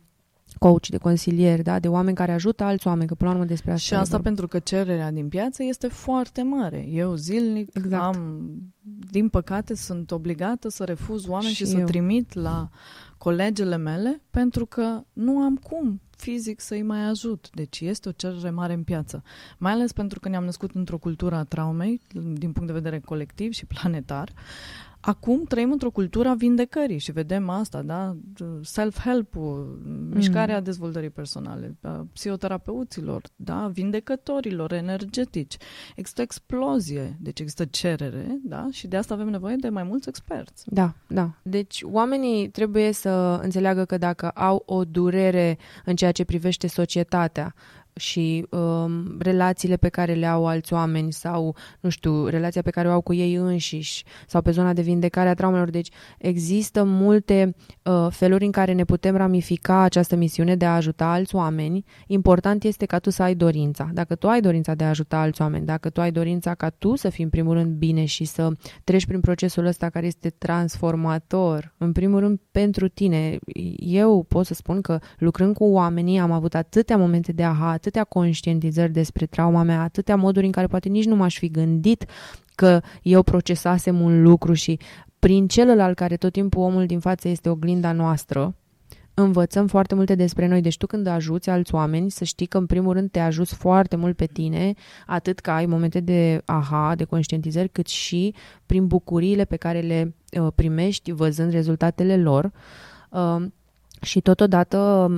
coach, de consilieri, da? de oameni care ajută alți oameni, că până la urmă despre asta Și asta pentru că cererea din piață este foarte mare. Eu zilnic exact. am, din păcate, sunt obligată să refuz oameni și, și să trimit la colegele mele pentru că nu am cum fizic să-i mai ajut. Deci este o cerere mare în piață. Mai ales pentru că ne-am născut într-o cultură a traumei, din punct de vedere colectiv și planetar. Acum trăim într-o cultură a vindecării și vedem asta, da? Self-help-ul, mm. mișcarea dezvoltării personale, psihoterapeuților, da? Vindecătorilor energetici. Există explozie, deci există cerere, da? Și de asta avem nevoie de mai mulți experți. Da, da. Deci oamenii trebuie să înțeleagă că dacă au o durere în ceea ce privește societatea, și um, relațiile pe care le au alți oameni sau, nu știu, relația pe care o au cu ei înșiși sau pe zona de vindecare a traumelor. Deci există multe uh, feluri în care ne putem ramifica această misiune de a ajuta alți oameni. Important este ca tu să ai dorința. Dacă tu ai dorința de a ajuta alți oameni, dacă tu ai dorința ca tu să fii în primul rând bine și să treci prin procesul ăsta care este transformator, în primul rând pentru tine. Eu pot să spun că lucrând cu oamenii am avut atâtea momente de aha, atâtea conștientizări despre trauma mea, atâtea moduri în care poate nici nu m-aș fi gândit că eu procesasem un lucru și prin celălalt care tot timpul omul din față este oglinda noastră, învățăm foarte multe despre noi. Deci tu când ajuți alți oameni, să știi că în primul rând te ajuți foarte mult pe tine, atât că ai momente de aha, de conștientizări, cât și prin bucuriile pe care le uh, primești văzând rezultatele lor. Uh, și totodată,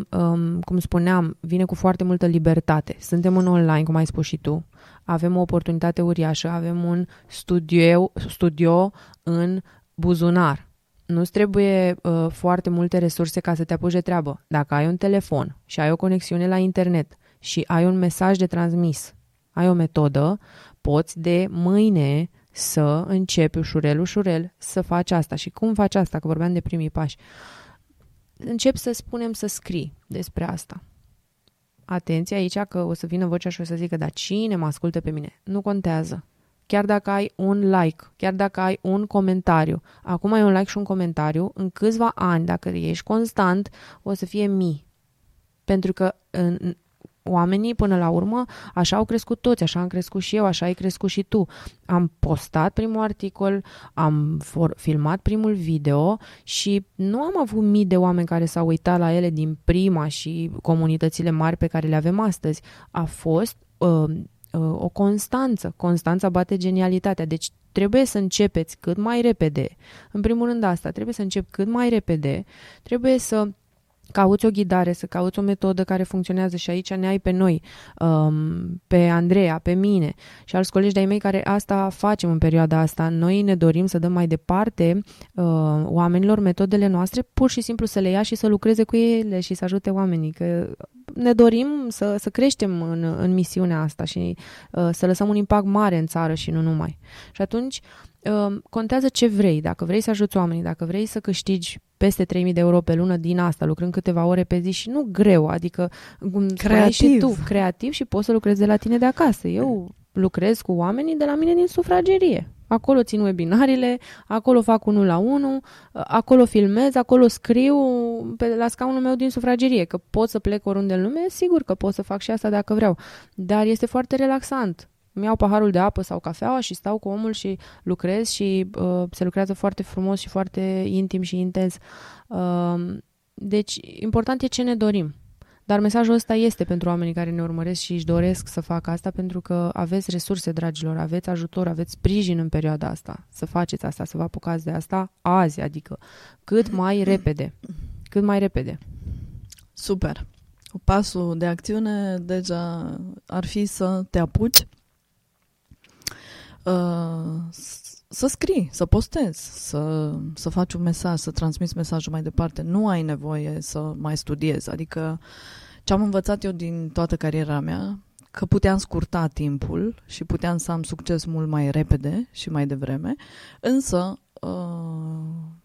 um, cum spuneam, vine cu foarte multă libertate. Suntem în online, cum ai spus și tu. Avem o oportunitate uriașă, avem un studio, studio în buzunar nu-ți trebuie uh, foarte multe resurse ca să te apuci de treabă. Dacă ai un telefon și ai o conexiune la internet și ai un mesaj de transmis, ai o metodă, poți de mâine să începi ușurel, ușurel să faci asta. Și cum faci asta? Că vorbeam de primii pași. Încep să spunem să scrii despre asta. Atenție aici că o să vină vocea și o să zică, dar cine mă ascultă pe mine? Nu contează chiar dacă ai un like, chiar dacă ai un comentariu. Acum ai un like și un comentariu, în câțiva ani, dacă ești constant, o să fie mii. Pentru că în, oamenii, până la urmă, așa au crescut toți, așa am crescut și eu, așa ai crescut și tu. Am postat primul articol, am for- filmat primul video și nu am avut mii de oameni care s-au uitat la ele din prima și comunitățile mari pe care le avem astăzi. A fost uh, Uh, o constanță. Constanța bate genialitatea. Deci trebuie să începeți cât mai repede. În primul rând asta, trebuie să încep cât mai repede. Trebuie să cauți o ghidare, să cauți o metodă care funcționează și aici ne ai pe noi, um, pe Andreea, pe mine și alți colegi de-ai mei care asta facem în perioada asta. Noi ne dorim să dăm mai departe uh, oamenilor metodele noastre, pur și simplu să le ia și să lucreze cu ele și să ajute oamenii, că ne dorim să, să creștem în, în misiunea asta și uh, să lăsăm un impact mare în țară și nu numai. Și atunci uh, contează ce vrei. Dacă vrei să ajuți oamenii, dacă vrei să câștigi peste 3000 de euro pe lună din asta, lucrând câteva ore pe zi și nu greu, adică cum creativ. și tu, creativ și poți să lucrezi de la tine de acasă. Eu lucrez cu oamenii de la mine din sufragerie. Acolo țin webinarile, acolo fac unul la unul, acolo filmez, acolo scriu pe, la scaunul meu din sufragerie, că pot să plec oriunde în lume, sigur că pot să fac și asta dacă vreau. Dar este foarte relaxant. Îmi iau paharul de apă sau cafeaua și stau cu omul și lucrez și uh, se lucrează foarte frumos și foarte intim și intens. Uh, deci, important e ce ne dorim. Dar mesajul ăsta este pentru oamenii care ne urmăresc și își doresc să facă asta pentru că aveți resurse, dragilor, aveți ajutor, aveți sprijin în perioada asta. Să faceți asta, să vă apucați de asta azi, adică cât mai repede. Cât mai repede. Super. Pasul de acțiune deja ar fi să te apuci uh, să scrii, să postezi, să, să faci un mesaj, să transmiți mesajul mai departe. Nu ai nevoie să mai studiezi. Adică ce am învățat eu din toată cariera mea, că puteam scurta timpul și puteam să am succes mult mai repede și mai devreme, însă uh,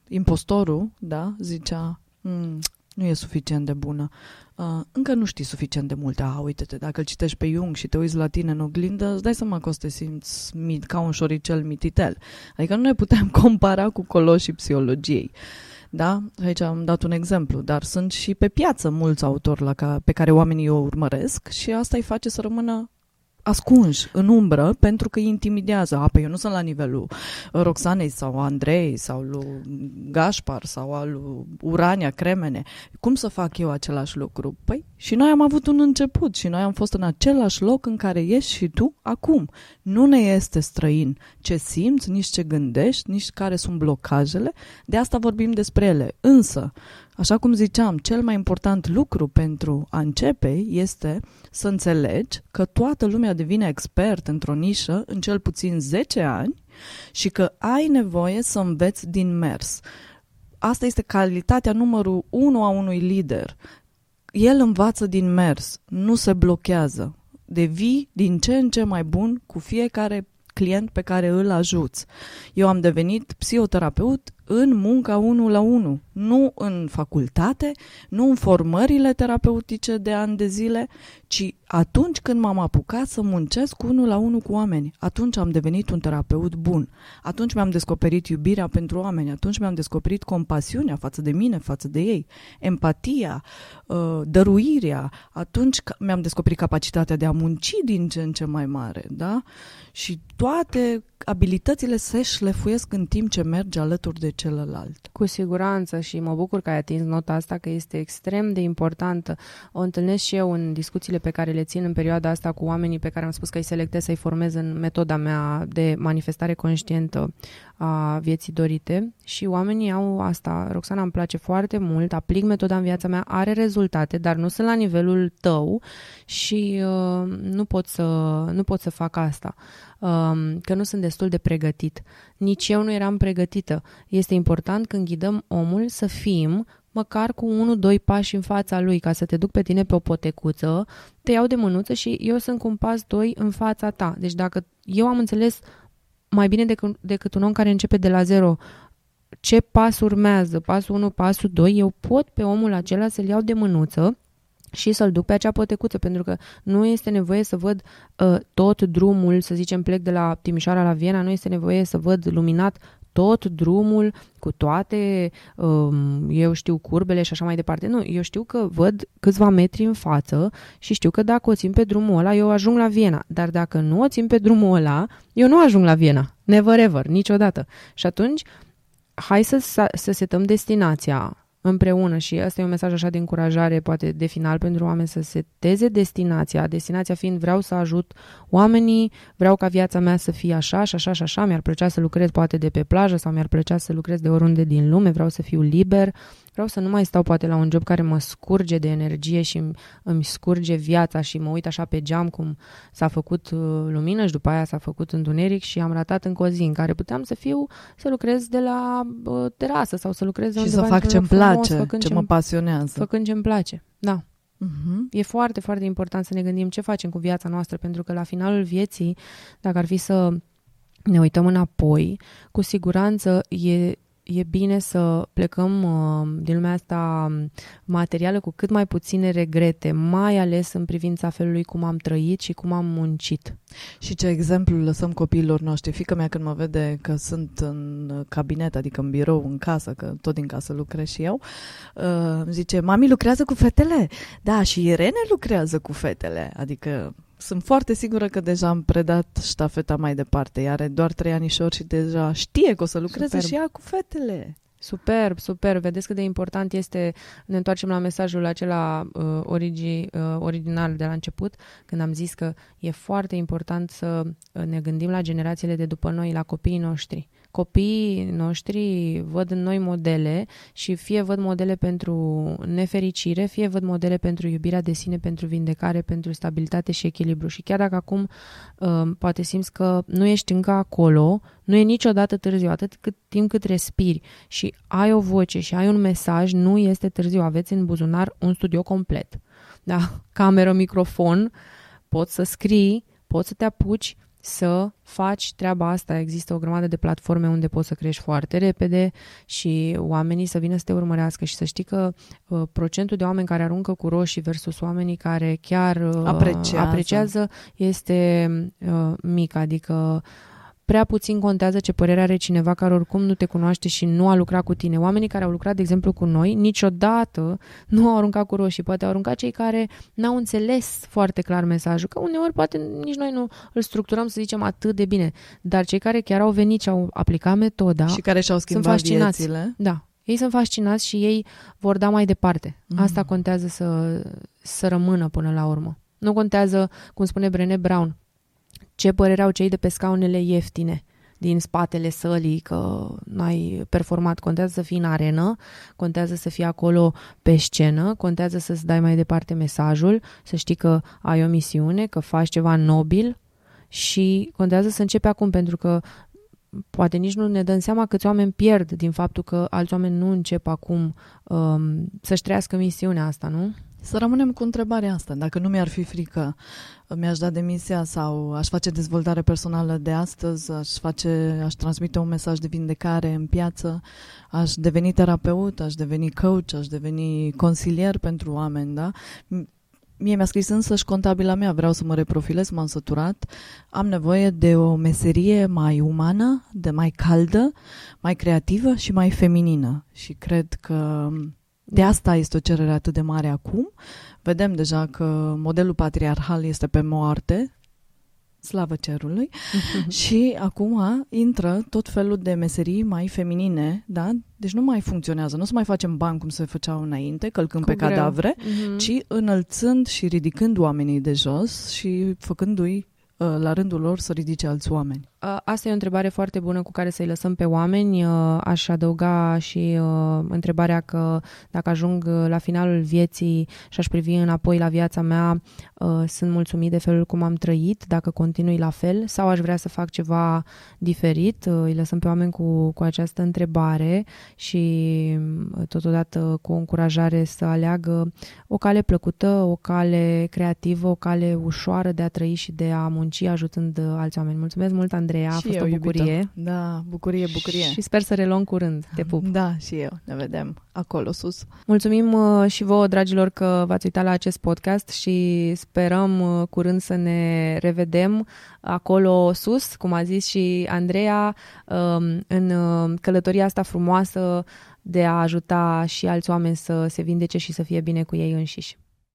impostorul, da, zicea, mm, nu e suficient de bună. Uh, încă nu știi suficient de multe. Ah, uite-te, dacă îl citești pe Jung și te uiți la tine în oglindă, îți dai seama că o să te simți mit, ca un șoricel mititel. Adică nu ne putem compara cu coloșii psihologiei. Da? Aici am dat un exemplu, dar sunt și pe piață mulți autori la ca, pe care oamenii o urmăresc și asta îi face să rămână ascunși în umbră pentru că îi intimidează. A, păi eu nu sunt la nivelul Roxanei sau Andrei sau lui Gașpar sau al lui Urania Cremene. Cum să fac eu același lucru? Păi și noi am avut un început și noi am fost în același loc în care ești și tu acum. Nu ne este străin ce simți, nici ce gândești, nici care sunt blocajele. De asta vorbim despre ele. Însă, Așa cum ziceam, cel mai important lucru pentru a începe este să înțelegi că toată lumea devine expert într-o nișă în cel puțin 10 ani și că ai nevoie să înveți din mers. Asta este calitatea numărul 1 a unui lider. El învață din mers, nu se blochează. Devii din ce în ce mai bun cu fiecare client pe care îl ajuți. Eu am devenit psihoterapeut în munca unul la unul, nu în facultate, nu în formările terapeutice de ani de zile, ci atunci când m-am apucat să muncesc unul la unul cu oameni. Atunci am devenit un terapeut bun. Atunci mi-am descoperit iubirea pentru oameni. Atunci mi-am descoperit compasiunea față de mine, față de ei, empatia, uh, dăruirea. Atunci mi-am descoperit capacitatea de a munci din ce în ce mai mare, da? Și toate abilitățile se șlefuiesc în timp ce merge alături de celălalt. Cu siguranță și mă bucur că ai atins nota asta că este extrem de importantă. O întâlnesc și eu în discuțiile pe care le țin în perioada asta cu oamenii pe care am spus că îi selectez să-i formez în metoda mea de manifestare conștientă a vieții dorite și oamenii au asta. Roxana îmi place foarte mult, aplic metoda în viața mea, are rezultate, dar nu sunt la nivelul tău și uh, nu, pot să, nu pot să fac asta. Um, că nu sunt destul de pregătit. Nici eu nu eram pregătită. Este important când ghidăm omul să fim măcar cu unul, doi pași în fața lui, ca să te duc pe tine pe o potecuță, te iau de mânuță și eu sunt cu un pas, doi în fața ta. Deci dacă eu am înțeles mai bine decât, decât un om care începe de la zero ce pas urmează, pasul 1, pasul 2, eu pot pe omul acela să-l iau de mânuță și să-l duc pe acea potecuță, pentru că nu este nevoie să văd uh, tot drumul, să zicem plec de la Timișoara la Viena, nu este nevoie să văd luminat tot drumul cu toate, um, eu știu, curbele și așa mai departe. Nu, eu știu că văd câțiva metri în față și știu că dacă o țin pe drumul ăla, eu ajung la Viena. Dar dacă nu o țin pe drumul ăla, eu nu ajung la Viena. Never ever, niciodată. Și atunci, hai să, să setăm destinația împreună și asta e un mesaj așa de încurajare, poate de final pentru oameni să seteze destinația, destinația fiind vreau să ajut oamenii, vreau ca viața mea să fie așa și așa și așa, mi-ar plăcea să lucrez poate de pe plajă sau mi-ar plăcea să lucrez de oriunde din lume, vreau să fiu liber, Vreau să nu mai stau poate la un job care mă scurge de energie și îmi, îmi scurge viața și mă uit așa pe geam cum s-a făcut uh, lumină și după aia s-a făcut întuneric și am ratat încă o zi în care puteam să fiu, să lucrez de la uh, terasă sau să lucrez Și să fac ce-mi place, ce mă pasionează. Făcând ce-mi place, da. Uh-huh. E foarte, foarte important să ne gândim ce facem cu viața noastră, pentru că la finalul vieții, dacă ar fi să ne uităm înapoi, cu siguranță e e bine să plecăm uh, din lumea asta materială cu cât mai puține regrete, mai ales în privința felului cum am trăit și cum am muncit. Și ce exemplu lăsăm copiilor noștri? Fica mea când mă vede că sunt în cabinet, adică în birou, în casă, că tot din casă lucrez și eu, uh, zice, mami lucrează cu fetele. Da, și Irene lucrează cu fetele. Adică sunt foarte sigură că deja am predat ștafeta mai departe. Ea are doar trei anișori și deja știe că o să lucreze Superb. și ea cu fetele. Superb, superb. Vedeți cât de important este, ne întoarcem la mesajul acela uh, origi, uh, original de la început, când am zis că e foarte important să ne gândim la generațiile de după noi, la copiii noștri copiii noștri văd în noi modele și fie văd modele pentru nefericire, fie văd modele pentru iubirea de sine, pentru vindecare, pentru stabilitate și echilibru. Și chiar dacă acum uh, poate simți că nu ești încă acolo, nu e niciodată târziu, atât cât timp cât respiri și ai o voce și ai un mesaj, nu este târziu. Aveți în buzunar un studio complet. Da? Cameră, microfon, poți să scrii, poți să te apuci să faci treaba asta. Există o grămadă de platforme unde poți să crești foarte repede și oamenii să vină să te urmărească și să știi că uh, procentul de oameni care aruncă cu roșii versus oamenii care chiar uh, apreciază, apreciază este uh, mic, adică uh, prea puțin contează ce părere are cineva care oricum nu te cunoaște și nu a lucrat cu tine. Oamenii care au lucrat, de exemplu, cu noi, niciodată nu au aruncat cu roșii. Poate au aruncat cei care n-au înțeles foarte clar mesajul, că uneori poate nici noi nu îl structurăm, să zicem, atât de bine. Dar cei care chiar au venit și au aplicat metoda și care și-au schimbat sunt fascinați. viețile. Da. Ei sunt fascinați și ei vor da mai departe. Mm. Asta contează să, să rămână până la urmă. Nu contează, cum spune Brené Brown, ce părere au cei de pe scaunele ieftine din spatele sălii că n-ai performat. Contează să fii în arenă, contează să fii acolo pe scenă, contează să-ți dai mai departe mesajul, să știi că ai o misiune, că faci ceva nobil și contează să începi acum pentru că poate nici nu ne dăm seama câți oameni pierd din faptul că alți oameni nu încep acum um, să-și trăiască misiunea asta, nu? Să rămânem cu întrebarea asta. Dacă nu mi-ar fi frică, mi-aș da demisia sau aș face dezvoltare personală de astăzi, aș, face, aș transmite un mesaj de vindecare în piață, aș deveni terapeut, aș deveni coach, aș deveni consilier pentru oameni, da? Mie mi-a scris însăși contabila mea, vreau să mă reprofilez, m-am săturat, am nevoie de o meserie mai umană, de mai caldă, mai creativă și mai feminină. Și cred că de asta este o cerere atât de mare acum. Vedem deja că modelul patriarhal este pe moarte, slavă cerului, și acum intră tot felul de meserii mai feminine, da? Deci nu mai funcționează, nu să mai facem bani cum se făceau înainte, călcând Cu pe greu. cadavre, uh-huh. ci înălțând și ridicând oamenii de jos și făcându-i uh, la rândul lor să ridice alți oameni. Asta e o întrebare foarte bună cu care să-i lăsăm pe oameni. Aș adăuga și întrebarea că dacă ajung la finalul vieții și aș privi înapoi la viața mea, sunt mulțumit de felul cum am trăit, dacă continui la fel, sau aș vrea să fac ceva diferit. Îi lăsăm pe oameni cu, cu această întrebare și totodată cu o încurajare să aleagă o cale plăcută, o cale creativă, o cale ușoară de a trăi și de a munci ajutând alți oameni. Mulțumesc mult, Andrei! Andreea, a și fost eu, o bucurie. Iubito. Da, bucurie, bucurie. Și sper să reluăm curând. Te pup. Da, și eu. Ne vedem acolo sus. Mulțumim uh, și vouă, dragilor, că v-ați uitat la acest podcast și sperăm uh, curând să ne revedem acolo sus, cum a zis și Andreea, um, în uh, călătoria asta frumoasă de a ajuta și alți oameni să se vindece și să fie bine cu ei înșiși.